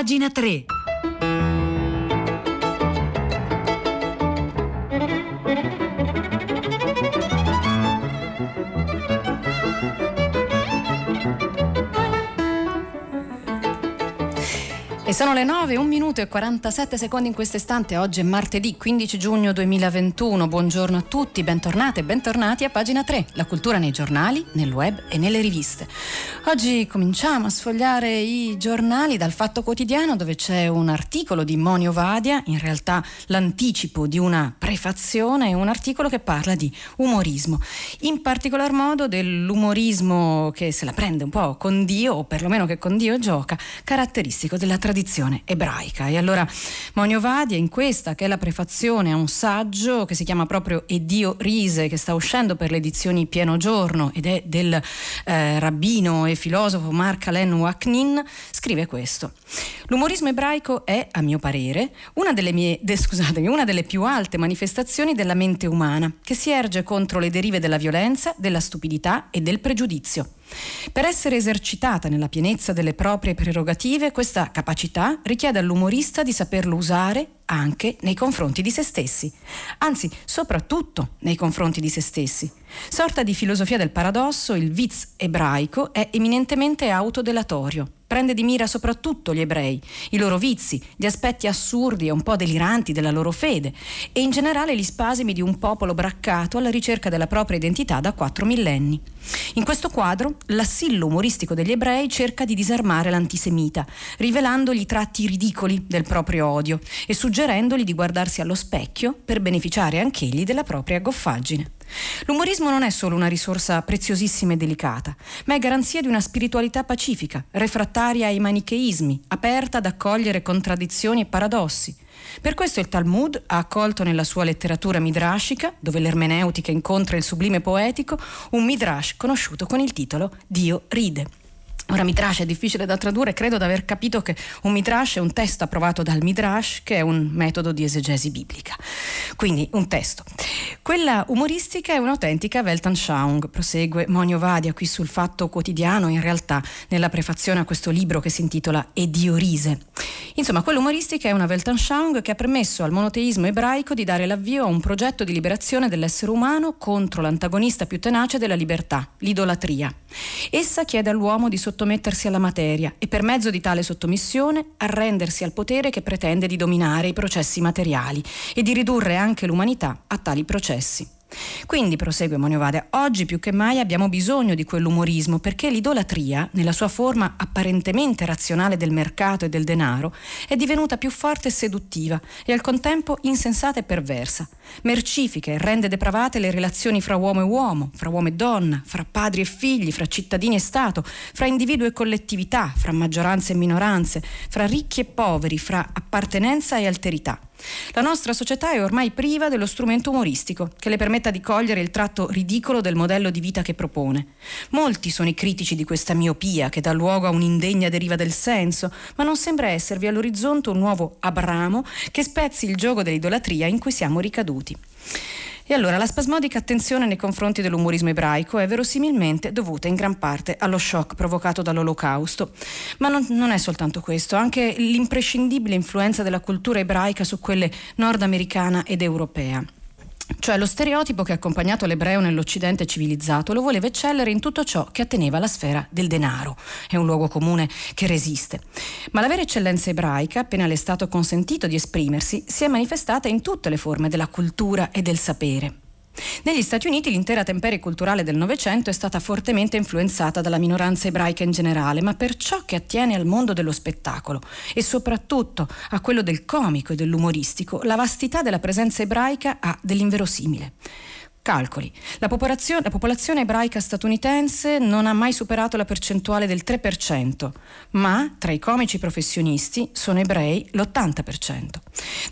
pagina 3. E sono le 9, 1 minuto e 47 secondi in questo istante. Oggi è martedì 15 giugno 2021. Buongiorno a tutti, bentornate e bentornati a pagina 3, la cultura nei giornali, nel web e nelle riviste. Oggi cominciamo a sfogliare i giornali dal Fatto Quotidiano dove c'è un articolo di Monio Vadia, in realtà l'anticipo di una prefazione, un articolo che parla di umorismo. In particolar modo dell'umorismo che se la prende un po' con Dio, o perlomeno che con Dio gioca, caratteristico della tradizione tradizione ebraica. E allora Monio Vadia in questa, che è la prefazione a un saggio che si chiama proprio E Dio rise, che sta uscendo per le edizioni Pieno Giorno ed è del eh, rabbino e filosofo Mark Allen Waknin, scrive questo. L'umorismo ebraico è, a mio parere, una delle, mie, de, scusatemi, una delle più alte manifestazioni della mente umana, che si erge contro le derive della violenza, della stupidità e del pregiudizio. Per essere esercitata nella pienezza delle proprie prerogative, questa capacità richiede all'umorista di saperlo usare anche nei confronti di se stessi, anzi soprattutto nei confronti di se stessi. Sorta di filosofia del paradosso, il viz ebraico è eminentemente autodelatorio prende di mira soprattutto gli ebrei, i loro vizi, gli aspetti assurdi e un po' deliranti della loro fede e in generale gli spasimi di un popolo braccato alla ricerca della propria identità da quattro millenni. In questo quadro, l'assillo umoristico degli ebrei cerca di disarmare l'antisemita, rivelandogli tratti ridicoli del proprio odio e suggerendogli di guardarsi allo specchio per beneficiare anch'egli della propria goffaggine. L'umorismo non è solo una risorsa preziosissima e delicata, ma è garanzia di una spiritualità pacifica, refrattaria ai manicheismi, aperta ad accogliere contraddizioni e paradossi. Per questo il Talmud ha accolto nella sua letteratura midrashica, dove l'ermeneutica incontra il sublime poetico, un midrash conosciuto con il titolo Dio ride. Ora Midrash è difficile da tradurre, credo di aver capito che un Midrash è un testo approvato dal Midrash, che è un metodo di esegesi biblica. Quindi un testo. Quella umoristica è un'autentica Weltanschauung, prosegue Monio Vadia qui sul Fatto Quotidiano, in realtà nella prefazione a questo libro che si intitola Ediorise. Insomma, quella umoristica è una Weltanschauung che ha permesso al monoteismo ebraico di dare l'avvio a un progetto di liberazione dell'essere umano contro l'antagonista più tenace della libertà, l'idolatria. Essa chiede all'uomo di sottomettersi alla materia e per mezzo di tale sottomissione arrendersi al potere che pretende di dominare i processi materiali e di ridurre anche l'umanità a tali processi. Quindi, prosegue Moniovade, oggi più che mai abbiamo bisogno di quell'umorismo perché l'idolatria, nella sua forma apparentemente razionale del mercato e del denaro, è divenuta più forte e seduttiva e al contempo insensata e perversa. Mercifica e rende depravate le relazioni fra uomo e uomo, fra uomo e donna, fra padri e figli, fra cittadini e Stato, fra individuo e collettività, fra maggioranze e minoranze, fra ricchi e poveri, fra appartenenza e alterità. La nostra società è ormai priva dello strumento umoristico che le permetta di cogliere il tratto ridicolo del modello di vita che propone. Molti sono i critici di questa miopia che dà luogo a un'indegna deriva del senso, ma non sembra esservi all'orizzonte un nuovo Abramo che spezzi il gioco dell'idolatria in cui siamo ricaduti. E allora la spasmodica attenzione nei confronti dell'umorismo ebraico è verosimilmente dovuta in gran parte allo shock provocato dall'olocausto. Ma non, non è soltanto questo, anche l'imprescindibile influenza della cultura ebraica su quelle nordamericana ed europea. Cioè lo stereotipo che ha accompagnato l'ebreo nell'Occidente civilizzato lo voleva eccellere in tutto ciò che atteneva alla sfera del denaro. È un luogo comune che resiste. Ma la vera eccellenza ebraica, appena le è stato consentito di esprimersi, si è manifestata in tutte le forme della cultura e del sapere. Negli Stati Uniti l'intera temperie culturale del Novecento è stata fortemente influenzata dalla minoranza ebraica in generale, ma per ciò che attiene al mondo dello spettacolo e soprattutto a quello del comico e dell'umoristico, la vastità della presenza ebraica ha dell'inverosimile. Calcoli. La popolazione, la popolazione, ebraica statunitense non ha mai superato la percentuale del 3%, ma tra i comici professionisti sono ebrei l'80%.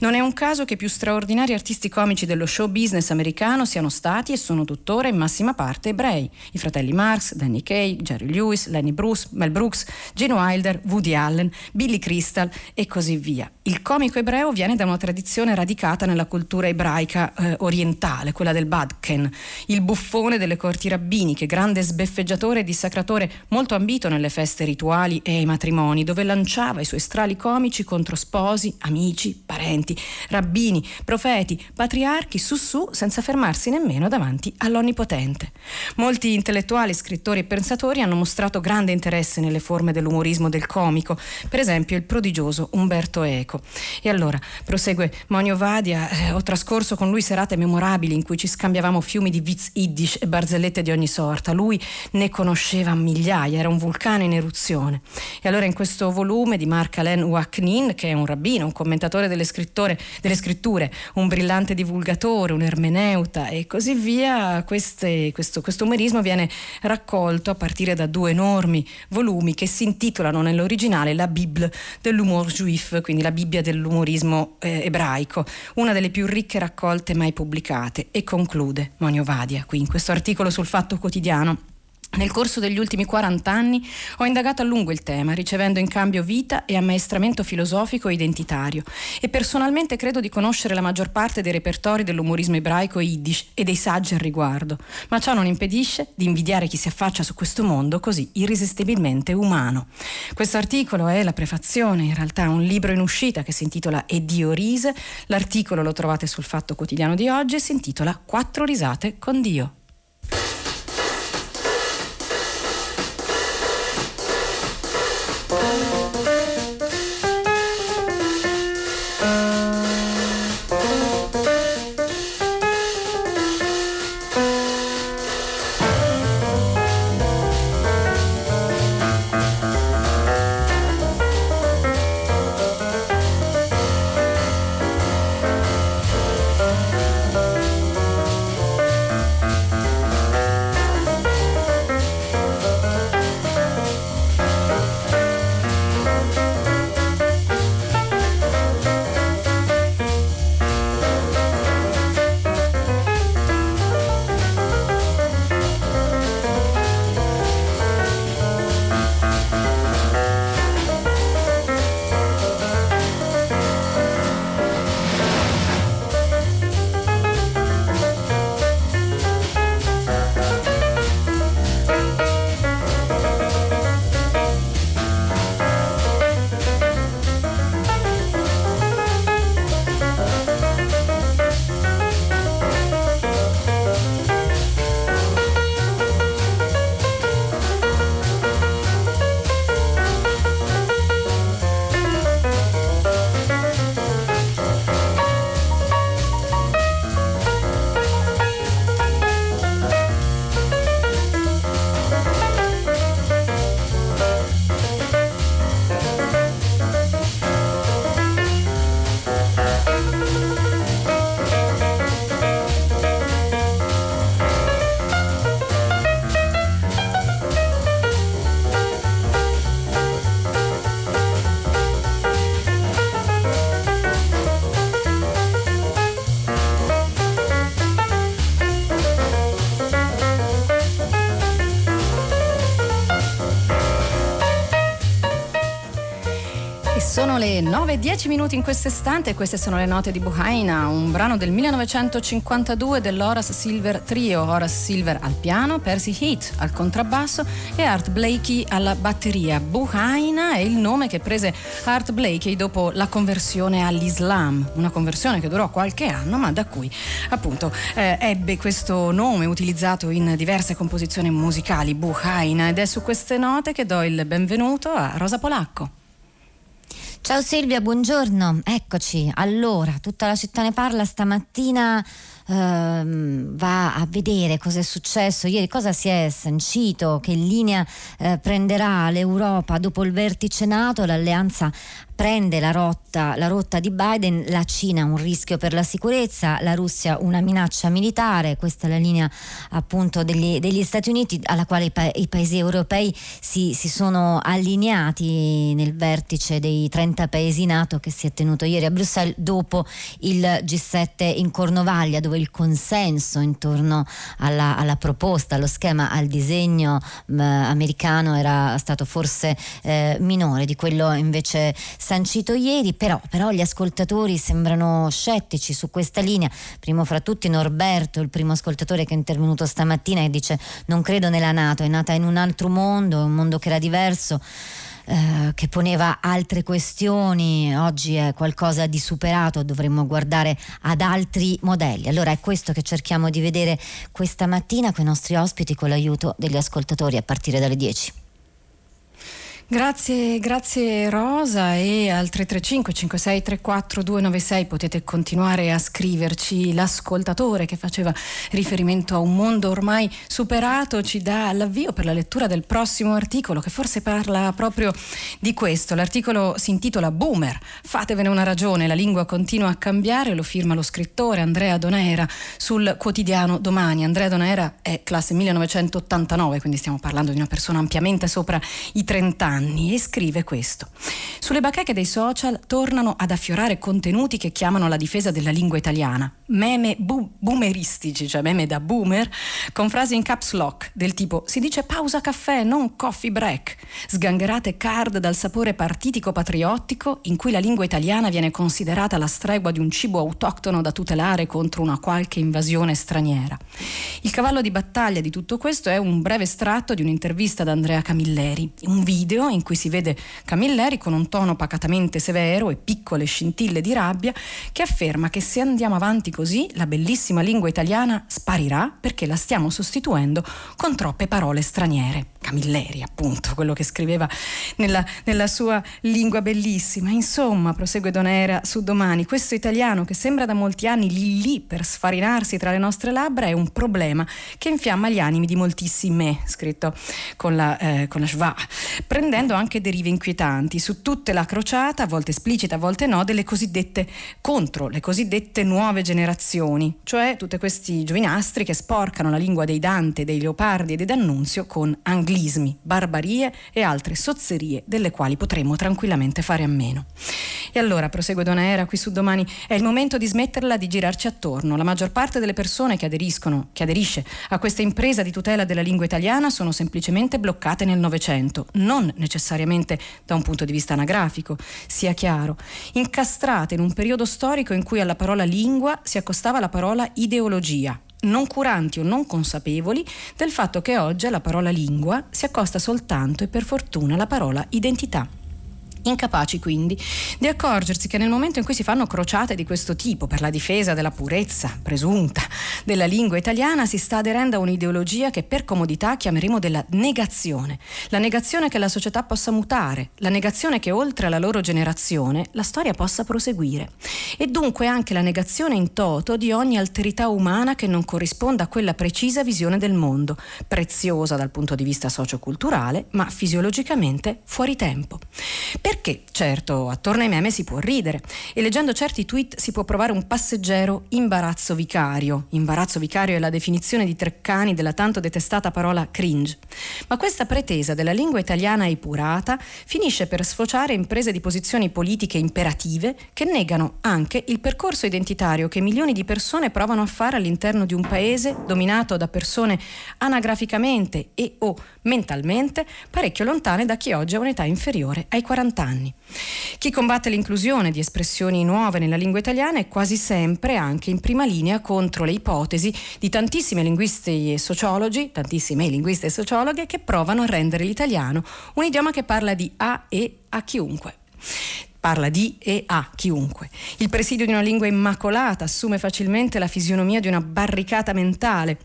Non è un caso che i più straordinari artisti comici dello show business americano siano stati e sono tuttora in massima parte ebrei. I fratelli Marx, Danny Kaye, Jerry Lewis, Lenny Bruce, Mel Brooks, Gene Wilder, Woody Allen, Billy Crystal e così via. Il comico ebreo viene da una tradizione radicata nella cultura ebraica eh, orientale, quella del Bad Bakken, il buffone delle corti rabbiniche, grande sbeffeggiatore e dissacratore molto ambito nelle feste rituali e ai matrimoni, dove lanciava i suoi strali comici contro sposi, amici, parenti, rabbini, profeti, patriarchi, su su, senza fermarsi nemmeno davanti all'Onnipotente. Molti intellettuali, scrittori e pensatori hanno mostrato grande interesse nelle forme dell'umorismo del comico, per esempio il prodigioso Umberto Eco. E allora, prosegue Monio Vadia, eh, ho trascorso con lui serate memorabili in cui ci scambiavamo fiumi di Witz Yiddish e barzellette di ogni sorta. Lui ne conosceva migliaia, era un vulcano in eruzione. E allora in questo volume di Mark Alain Waknin, che è un rabbino, un commentatore delle, delle scritture, un brillante divulgatore, un ermeneuta e così via, queste, questo, questo umorismo viene raccolto a partire da due enormi volumi che si intitolano nell'originale La Bible dell'humour juif, quindi la Bibbia dell'umorismo eh, ebraico, una delle più ricche raccolte mai pubblicate e conclude Monio Vadia qui in questo articolo sul Fatto Quotidiano nel corso degli ultimi 40 anni ho indagato a lungo il tema, ricevendo in cambio vita e ammaestramento filosofico e identitario e personalmente credo di conoscere la maggior parte dei repertori dell'umorismo ebraico yiddish e dei saggi al riguardo, ma ciò non impedisce di invidiare chi si affaccia su questo mondo così irresistibilmente umano. Questo articolo è la prefazione, in realtà un libro in uscita che si intitola E Dio rise, l'articolo lo trovate sul Fatto Quotidiano di oggi e si intitola Quattro risate con Dio. E 10 minuti in questo istante queste sono le note di Buhaina, un brano del 1952 dell'Horace Silver Trio, Horace Silver al piano, Percy Heath al contrabbasso e Art Blakey alla batteria. Buhaina è il nome che prese Art Blakey dopo la conversione all'Islam, una conversione che durò qualche anno ma da cui appunto eh, ebbe questo nome utilizzato in diverse composizioni musicali, Buhaina, ed è su queste note che do il benvenuto a Rosa Polacco. Ciao Silvia, buongiorno. Eccoci. Allora, tutta la città ne parla stamattina. Ehm, va a vedere cosa è successo ieri, cosa si è sancito, che linea eh, prenderà l'Europa dopo il vertice NATO, l'alleanza prende la rotta, la rotta di Biden, la Cina un rischio per la sicurezza, la Russia una minaccia militare, questa è la linea appunto degli, degli Stati Uniti alla quale i, pa- i paesi europei si, si, sono allineati nel vertice dei 30 paesi NATO che si è tenuto ieri a Bruxelles dopo il G7 in Cornovaglia dove il consenso intorno alla, alla proposta, allo schema, al disegno mh, americano era stato forse eh, minore. Di quello invece sancito ieri, però, però gli ascoltatori sembrano scettici su questa linea, primo fra tutti Norberto, il primo ascoltatore che è intervenuto stamattina e dice non credo nella Nato, è nata in un altro mondo, un mondo che era diverso. Eh, che poneva altre questioni, oggi è qualcosa di superato, dovremmo guardare ad altri modelli. Allora è questo che cerchiamo di vedere questa mattina con i nostri ospiti con l'aiuto degli ascoltatori a partire dalle 10. Grazie, grazie Rosa e al 335 5634 296 potete continuare a scriverci. L'ascoltatore che faceva riferimento a un mondo ormai superato ci dà l'avvio per la lettura del prossimo articolo che forse parla proprio di questo. L'articolo si intitola Boomer, fatevene una ragione, la lingua continua a cambiare, lo firma lo scrittore Andrea Donaera sul quotidiano Domani. Andrea Donaera è classe 1989, quindi stiamo parlando di una persona ampiamente sopra i 30 anni anni e scrive questo. Sulle bacheche dei social tornano ad affiorare contenuti che chiamano la difesa della lingua italiana, meme bu- boomeristici, cioè meme da boomer, con frasi in caps lock del tipo si dice pausa caffè, non coffee break, sgangherate card dal sapore partitico patriottico in cui la lingua italiana viene considerata la stregua di un cibo autoctono da tutelare contro una qualche invasione straniera. Il cavallo di battaglia di tutto questo è un breve estratto di un'intervista ad Andrea Camilleri, un video in cui si vede Camilleri con un tono pacatamente severo e piccole scintille di rabbia che afferma che se andiamo avanti così la bellissima lingua italiana sparirà perché la stiamo sostituendo con troppe parole straniere. Camilleri, appunto, quello che scriveva nella, nella sua lingua bellissima. Insomma, prosegue Donera su domani, questo italiano che sembra da molti anni lì lì per sfarinarsi tra le nostre labbra è un problema che infiamma gli animi di moltissime, scritto con la, eh, con la schwa, prendendo anche derive inquietanti su tutte la crociata, a volte esplicita, a volte no, delle cosiddette contro le cosiddette nuove generazioni, cioè tutti questi giovinastri che sporcano la lingua dei Dante, dei Leopardi e dei D'Annunzio con anglismi barbarie e altre sozzerie delle quali potremmo tranquillamente fare a meno. E allora, prosegue Donna Era qui su domani, è il momento di smetterla di girarci attorno. La maggior parte delle persone che aderiscono, che aderisce a questa impresa di tutela della lingua italiana sono semplicemente bloccate nel Novecento, non necessariamente da un punto di vista anagrafico, sia chiaro, incastrate in un periodo storico in cui alla parola lingua si accostava la parola ideologia, non curanti o non consapevoli del fatto che oggi alla parola lingua si accosta soltanto e per fortuna la parola identità incapaci quindi di accorgersi che nel momento in cui si fanno crociate di questo tipo per la difesa della purezza presunta della lingua italiana si sta aderendo a un'ideologia che per comodità chiameremo della negazione, la negazione che la società possa mutare, la negazione che oltre alla loro generazione la storia possa proseguire e dunque anche la negazione in toto di ogni alterità umana che non corrisponda a quella precisa visione del mondo, preziosa dal punto di vista socioculturale ma fisiologicamente fuori tempo. Perché, certo, attorno ai meme si può ridere e leggendo certi tweet si può provare un passeggero imbarazzo vicario. Imbarazzo vicario è la definizione di Treccani della tanto detestata parola cringe. Ma questa pretesa della lingua italiana epurata finisce per sfociare in prese di posizioni politiche imperative che negano anche il percorso identitario che milioni di persone provano a fare all'interno di un paese dominato da persone anagraficamente e o mentalmente parecchio lontane da chi oggi ha un'età inferiore ai 40 anni. Chi combatte l'inclusione di espressioni nuove nella lingua italiana è quasi sempre anche in prima linea contro le ipotesi di tantissimi linguisti e sociologi, tantissime linguiste e sociologhe che provano a rendere l'italiano un idioma che parla di a e a chiunque parla di e a chiunque. Il presidio di una lingua immacolata assume facilmente la fisionomia di una barricata mentale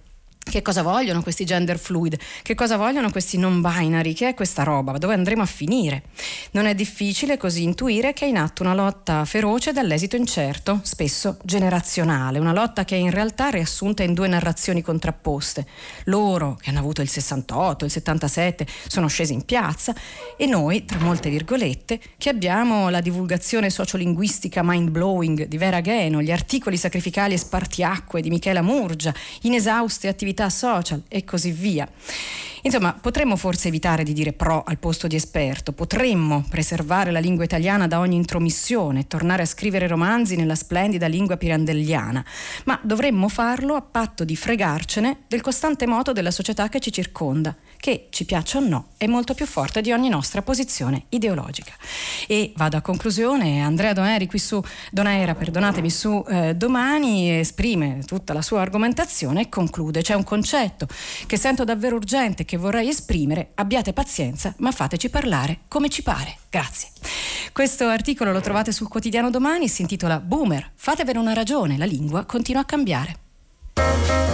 che cosa vogliono questi gender fluid? Che cosa vogliono questi non binary? Che è questa roba? Dove andremo a finire? Non è difficile così intuire che è in atto una lotta feroce dall'esito incerto, spesso generazionale, una lotta che è in realtà riassunta in due narrazioni contrapposte. Loro, che hanno avuto il 68, il 77, sono scesi in piazza e noi, tra molte virgolette, che abbiamo la divulgazione sociolinguistica mind blowing di Vera Gheno, gli articoli sacrificali e spartiacque di Michela Murgia, inesauste attività abilità social e così via. Insomma, potremmo forse evitare di dire pro al posto di esperto, potremmo preservare la lingua italiana da ogni intromissione tornare a scrivere romanzi nella splendida lingua pirandelliana, ma dovremmo farlo a patto di fregarcene del costante moto della società che ci circonda, che, ci piaccia o no, è molto più forte di ogni nostra posizione ideologica. E vado a conclusione, Andrea Doneri qui su Donaera, perdonatemi, su eh, Domani esprime tutta la sua argomentazione e conclude. C'è un concetto che sento davvero urgente, che vorrei esprimere, abbiate pazienza, ma fateci parlare come ci pare. Grazie. Questo articolo lo trovate sul quotidiano Domani, si intitola Boomer, fatevene una ragione, la lingua continua a cambiare.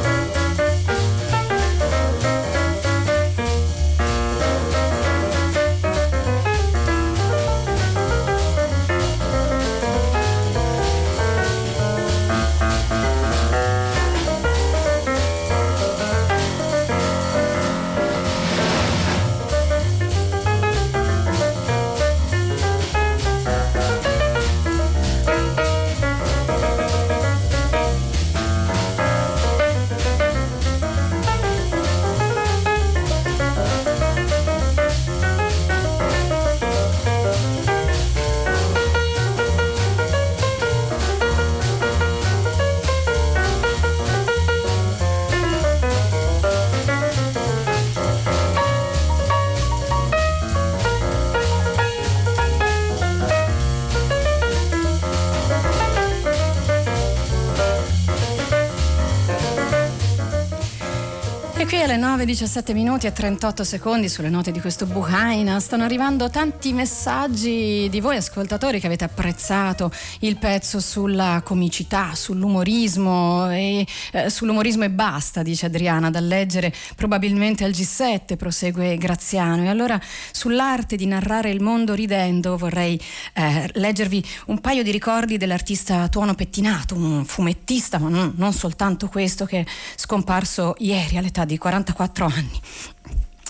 Alle 9, 17 minuti e 38 secondi sulle note di questo Buhaina stanno arrivando tanti messaggi di voi ascoltatori che avete apprezzato il pezzo sulla comicità, sull'umorismo e eh, sull'umorismo e basta, dice Adriana, da leggere probabilmente al G7, prosegue Graziano. E allora sull'arte di narrare il mondo ridendo vorrei eh, leggervi un paio di ricordi dell'artista Tuono Pettinato, un fumettista, ma non, non soltanto questo, che è scomparso ieri all'età di 44 anni.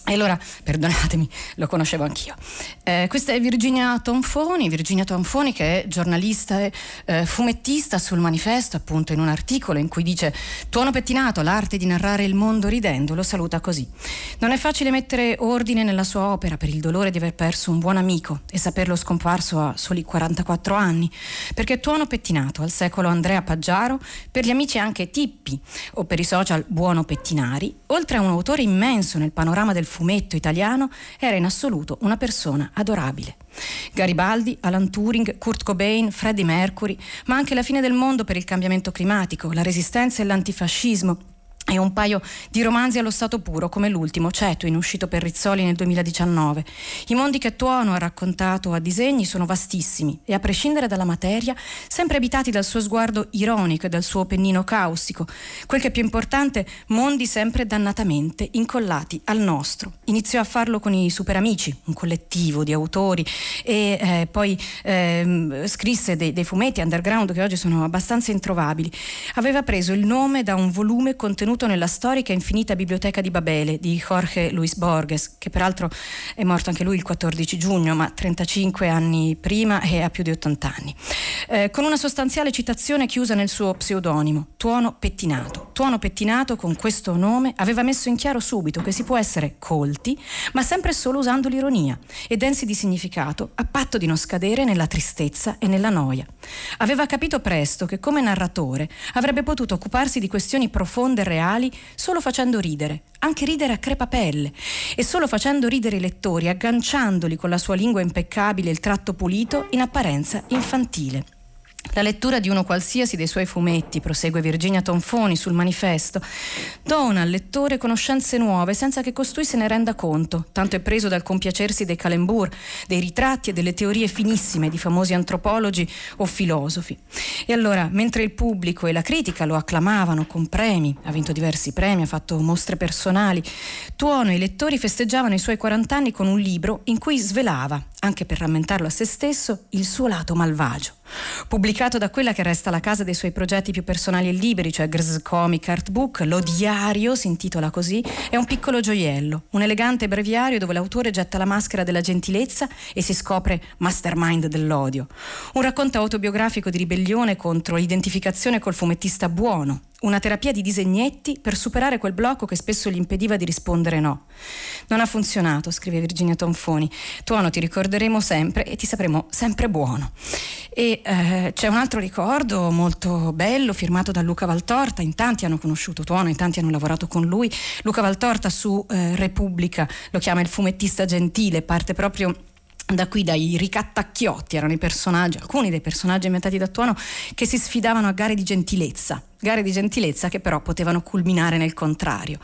E allora, perdonatemi, lo conoscevo anch'io. Eh, questa è Virginia Tonfoni, Virginia Tonfoni che è giornalista e eh, fumettista sul manifesto, appunto in un articolo in cui dice Tuono pettinato, l'arte di narrare il mondo ridendo, lo saluta così. Non è facile mettere ordine nella sua opera per il dolore di aver perso un buon amico e saperlo scomparso a soli 44 anni, perché Tuono pettinato al secolo Andrea Paggiaro, per gli amici anche Tippi o per i social Buono Pettinari, oltre a un autore immenso nel panorama del fumetto italiano, era in assoluto una persona adorabile. Garibaldi, Alan Turing, Kurt Cobain, Freddie Mercury, ma anche la fine del mondo per il cambiamento climatico, la resistenza e l'antifascismo e un paio di romanzi allo stato puro, come l'ultimo, Cetuin, uscito per Rizzoli nel 2019. I mondi che Tuono ha raccontato a disegni sono vastissimi e, a prescindere dalla materia, sempre abitati dal suo sguardo ironico e dal suo pennino caustico. Quel che è più importante, mondi sempre dannatamente incollati al nostro. Iniziò a farlo con i Super Amici, un collettivo di autori, e eh, poi eh, scrisse dei, dei fumetti underground che oggi sono abbastanza introvabili. Aveva preso il nome da un volume contenuto contenuto nella storica e infinita biblioteca di Babele di Jorge Luis Borges, che peraltro è morto anche lui il 14 giugno, ma 35 anni prima e ha più di 80 anni. Eh, con una sostanziale citazione chiusa nel suo pseudonimo, Tuono Pettinato. Tuono Pettinato con questo nome aveva messo in chiaro subito che si può essere colti, ma sempre solo usando l'ironia e densi di significato, a patto di non scadere nella tristezza e nella noia. Aveva capito presto che come narratore avrebbe potuto occuparsi di questioni profonde e reali reali solo facendo ridere, anche ridere a crepapelle, e solo facendo ridere i lettori, agganciandoli con la sua lingua impeccabile il tratto pulito in apparenza infantile. La lettura di uno qualsiasi dei suoi fumetti, prosegue Virginia Tonfoni sul manifesto, dona al lettore conoscenze nuove senza che costui se ne renda conto, tanto è preso dal compiacersi dei calembur, dei ritratti e delle teorie finissime di famosi antropologi o filosofi. E allora, mentre il pubblico e la critica lo acclamavano con premi, ha vinto diversi premi, ha fatto mostre personali, Tuono e i lettori festeggiavano i suoi 40 anni con un libro in cui svelava, anche per rammentarlo a se stesso, il suo lato malvagio. Pubblicato pubblicato da quella che resta la casa dei suoi progetti più personali e liberi, cioè Grz Comic Art Book, Lo Diario si intitola così, è un piccolo gioiello, un elegante breviario dove l'autore getta la maschera della gentilezza e si scopre mastermind dell'odio. Un racconto autobiografico di ribellione contro l'identificazione col fumettista buono, una terapia di disegnetti per superare quel blocco che spesso gli impediva di rispondere no. Non ha funzionato, scrive Virginia Tonfoni. Tuono ti ricorderemo sempre e ti sapremo sempre buono. E eh, c'è un altro ricordo molto bello firmato da Luca Valtorta, in tanti hanno conosciuto Tuono, in tanti hanno lavorato con lui. Luca Valtorta su eh, Repubblica lo chiama il fumettista gentile, parte proprio da qui dai ricattacchiotti. Erano i personaggi, alcuni dei personaggi inventati da Tuono che si sfidavano a gare di gentilezza gare di gentilezza che però potevano culminare nel contrario.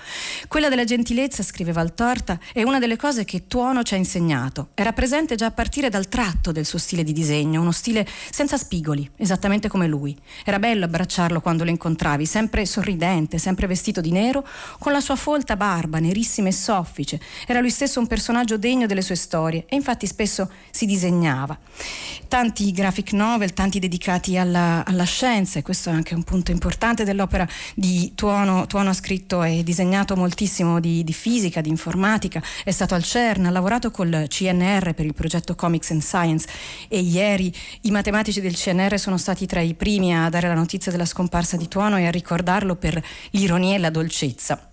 Quella della gentilezza, scrive Valtorta, è una delle cose che Tuono ci ha insegnato. Era presente già a partire dal tratto del suo stile di disegno, uno stile senza spigoli, esattamente come lui. Era bello abbracciarlo quando lo incontravi, sempre sorridente, sempre vestito di nero, con la sua folta barba, nerissima e soffice. Era lui stesso un personaggio degno delle sue storie e infatti spesso si disegnava. Tanti graphic novel, tanti dedicati alla, alla scienza, e questo è anche un punto importante importante dell'opera di Tuono. Tuono ha scritto e disegnato moltissimo di, di, fisica, di informatica, è stato al CERN, ha lavorato col CNR per il progetto Comics and Science e ieri i matematici del CNR sono stati tra i primi a dare la notizia della scomparsa di Tuono e a ricordarlo per l'ironia e la dolcezza.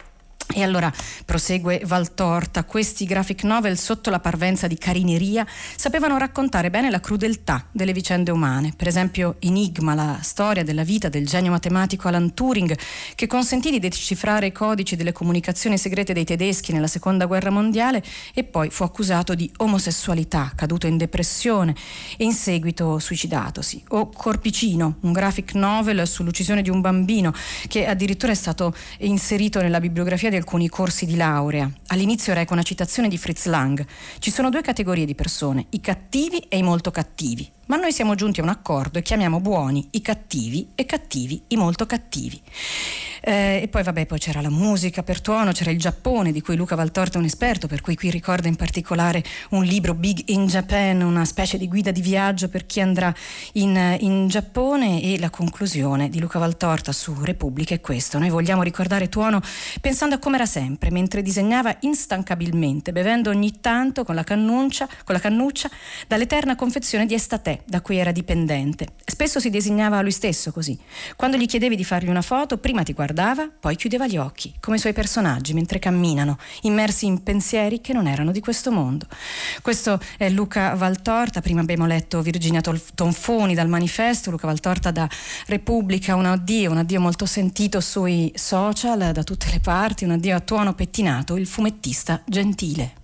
E allora prosegue Valtorta, questi graphic novel sotto la parvenza di carineria sapevano raccontare bene la crudeltà delle vicende umane. Per esempio Enigma, la storia della vita del genio matematico Alan Turing, che consentì di decifrare i codici delle comunicazioni segrete dei tedeschi nella seconda guerra mondiale e poi fu accusato di omosessualità, caduto in depressione e in seguito suicidatosi. O Corpicino, un graphic novel sull'uccisione di un bambino che addirittura è stato inserito nella bibliografia di alcuni corsi di laurea. All'inizio reca una citazione di Fritz Lang. Ci sono due categorie di persone, i cattivi e i molto cattivi. Ma noi siamo giunti a un accordo e chiamiamo buoni i cattivi e cattivi i molto cattivi. Eh, e poi vabbè, poi c'era la musica per tuono, c'era il Giappone di cui Luca Valtorta è un esperto, per cui qui ricorda in particolare un libro Big in Japan, una specie di guida di viaggio per chi andrà in, in Giappone e la conclusione di Luca Valtorta su Repubblica è questo. Noi vogliamo ricordare Tuono pensando a come era sempre, mentre disegnava instancabilmente, bevendo ogni tanto con la cannuccia, con la cannuccia dall'eterna confezione di estate da cui era dipendente. Spesso si disegnava lui stesso così. Quando gli chiedevi di fargli una foto, prima ti guardava, poi chiudeva gli occhi, come i suoi personaggi mentre camminano, immersi in pensieri che non erano di questo mondo. Questo è Luca Valtorta, prima abbiamo letto Virginia Tonfoni dal manifesto, Luca Valtorta da Repubblica, un addio, un addio molto sentito sui social da tutte le parti, un addio a tuono pettinato, il fumettista gentile.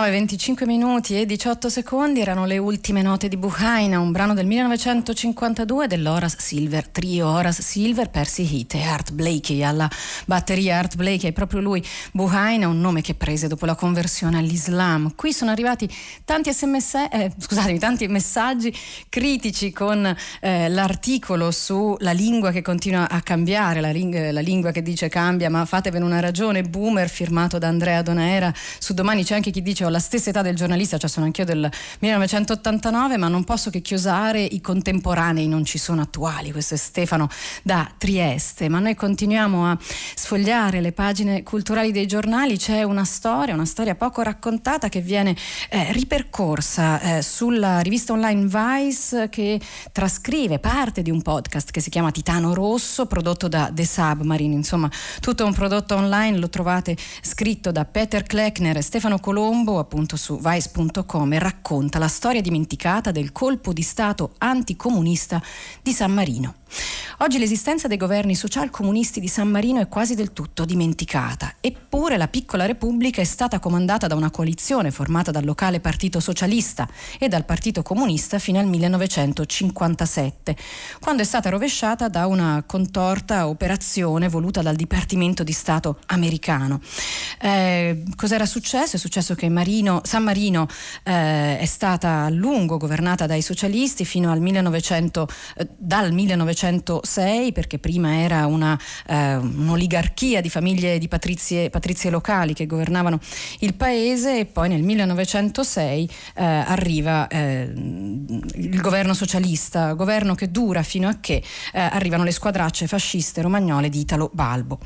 E alle 9.25 minuti e 18 secondi erano le ultime note di Buhaina, un brano del 1952 dell'Horace Silver, trio Horace Silver, Percy Heath e Art Blakey. Alla batteria Art Blakey è proprio lui, Buhaina, un nome che prese dopo la conversione all'Islam. Qui sono arrivati tanti, SMS, eh, scusatemi, tanti messaggi critici con eh, l'articolo sulla lingua che continua a cambiare, la, ling- la lingua che dice cambia, ma fatevene una ragione, boomer, firmato da Andrea Donaera. Su domani c'è anche chi dice la stessa età del giornalista, cioè sono anch'io del 1989, ma non posso che chiosare i contemporanei, non ci sono attuali. Questo è Stefano da Trieste. Ma noi continuiamo a sfogliare le pagine culturali dei giornali. C'è una storia, una storia poco raccontata che viene eh, ripercorsa eh, sulla rivista online Vice che trascrive parte di un podcast che si chiama Titano Rosso, prodotto da The Submarine. Insomma, tutto un prodotto online, lo trovate scritto da Peter Kleckner e Stefano Colombo, appunto su vice.com, racconta la storia dimenticata del colpo di Stato anticomunista di San Marino. Oggi l'esistenza dei governi socialcomunisti di San Marino è quasi del tutto dimenticata, eppure la piccola Repubblica è stata comandata da una coalizione formata dal locale Partito Socialista e dal Partito Comunista fino al 1957, quando è stata rovesciata da una contorta operazione voluta dal Dipartimento di Stato americano. Eh, cos'era successo? È successo che Marino, San Marino eh, è stata a lungo governata dai socialisti fino al 1900, eh, dal 1900 1906 perché prima era una, eh, un'oligarchia di famiglie di patrizie, patrizie, locali che governavano il paese e poi nel 1906 eh, arriva eh, il governo socialista, governo che dura fino a che eh, arrivano le squadracce fasciste romagnole di Italo Balbo.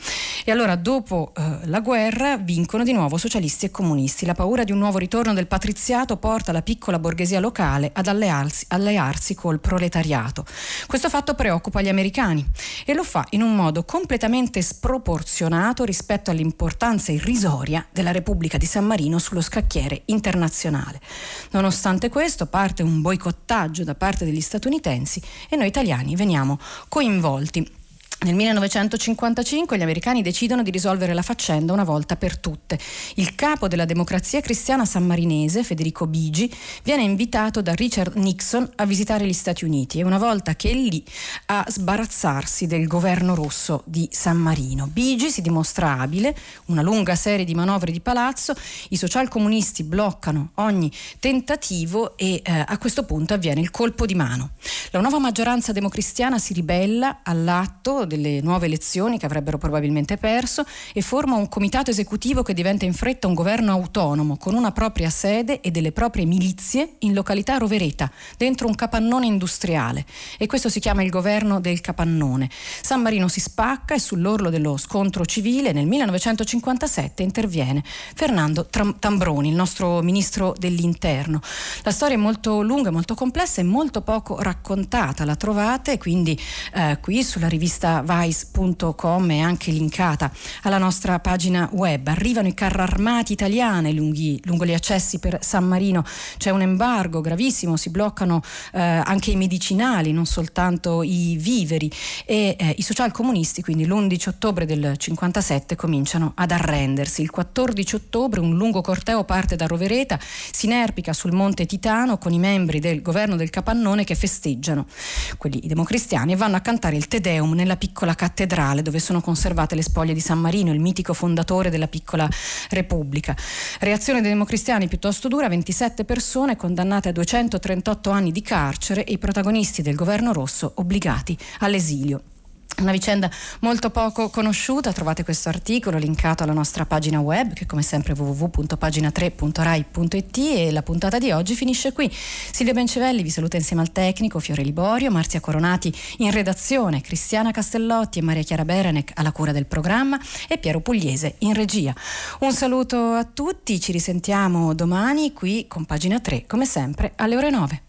E allora dopo eh, la guerra vincono di nuovo socialisti e comunisti. La paura di un nuovo ritorno del patriziato porta la piccola borghesia locale ad allearsi, allearsi col proletariato. Questo fatto preoccupa gli americani e lo fa in un modo completamente sproporzionato rispetto all'importanza irrisoria della Repubblica di San Marino sullo scacchiere internazionale. Nonostante questo parte un boicottaggio da parte degli statunitensi e noi italiani veniamo coinvolti nel 1955 gli americani decidono di risolvere la faccenda una volta per tutte. Il capo della democrazia cristiana sammarinese, Federico Bigi, viene invitato da Richard Nixon a visitare gli Stati Uniti e una volta che è lì a sbarazzarsi del governo rosso di San Marino. Bigi si dimostra abile, una lunga serie di manovre di palazzo, i socialcomunisti bloccano ogni tentativo e eh, a questo punto avviene il colpo di mano. La nuova maggioranza democristiana si ribella all'atto delle nuove elezioni che avrebbero probabilmente perso e forma un comitato esecutivo che diventa in fretta un governo autonomo con una propria sede e delle proprie milizie in località Rovereta, dentro un capannone industriale. E questo si chiama il governo del capannone. San Marino si spacca e sull'orlo dello scontro civile nel 1957 interviene Fernando Tambroni, il nostro ministro dell'interno. La storia è molto lunga, molto complessa e molto poco raccontata. La trovate quindi eh, qui sulla rivista vice.com è anche linkata alla nostra pagina web. Arrivano i carri armati italiani lunghi, lungo gli accessi per San Marino, c'è un embargo gravissimo, si bloccano eh, anche i medicinali, non soltanto i viveri e eh, i socialcomunisti quindi l'11 ottobre del 57 cominciano ad arrendersi. Il 14 ottobre un lungo corteo parte da Rovereta, si inerpica sul monte Titano con i membri del governo del Capannone che festeggiano, quelli democristiani, e vanno a cantare il Te Deum nella piccola cattedrale dove sono conservate le spoglie di San Marino, il mitico fondatore della piccola Repubblica. Reazione dei democristiani piuttosto dura, 27 persone condannate a 238 anni di carcere e i protagonisti del governo rosso obbligati all'esilio. Una vicenda molto poco conosciuta, trovate questo articolo linkato alla nostra pagina web che come sempre è www.pagina3.rai.it e la puntata di oggi finisce qui. Silvia Bencevelli vi saluta insieme al tecnico Fiore Liborio, Marzia Coronati in redazione, Cristiana Castellotti e Maria Chiara Berenec alla cura del programma e Piero Pugliese in regia. Un saluto a tutti, ci risentiamo domani qui con Pagina 3 come sempre alle ore 9.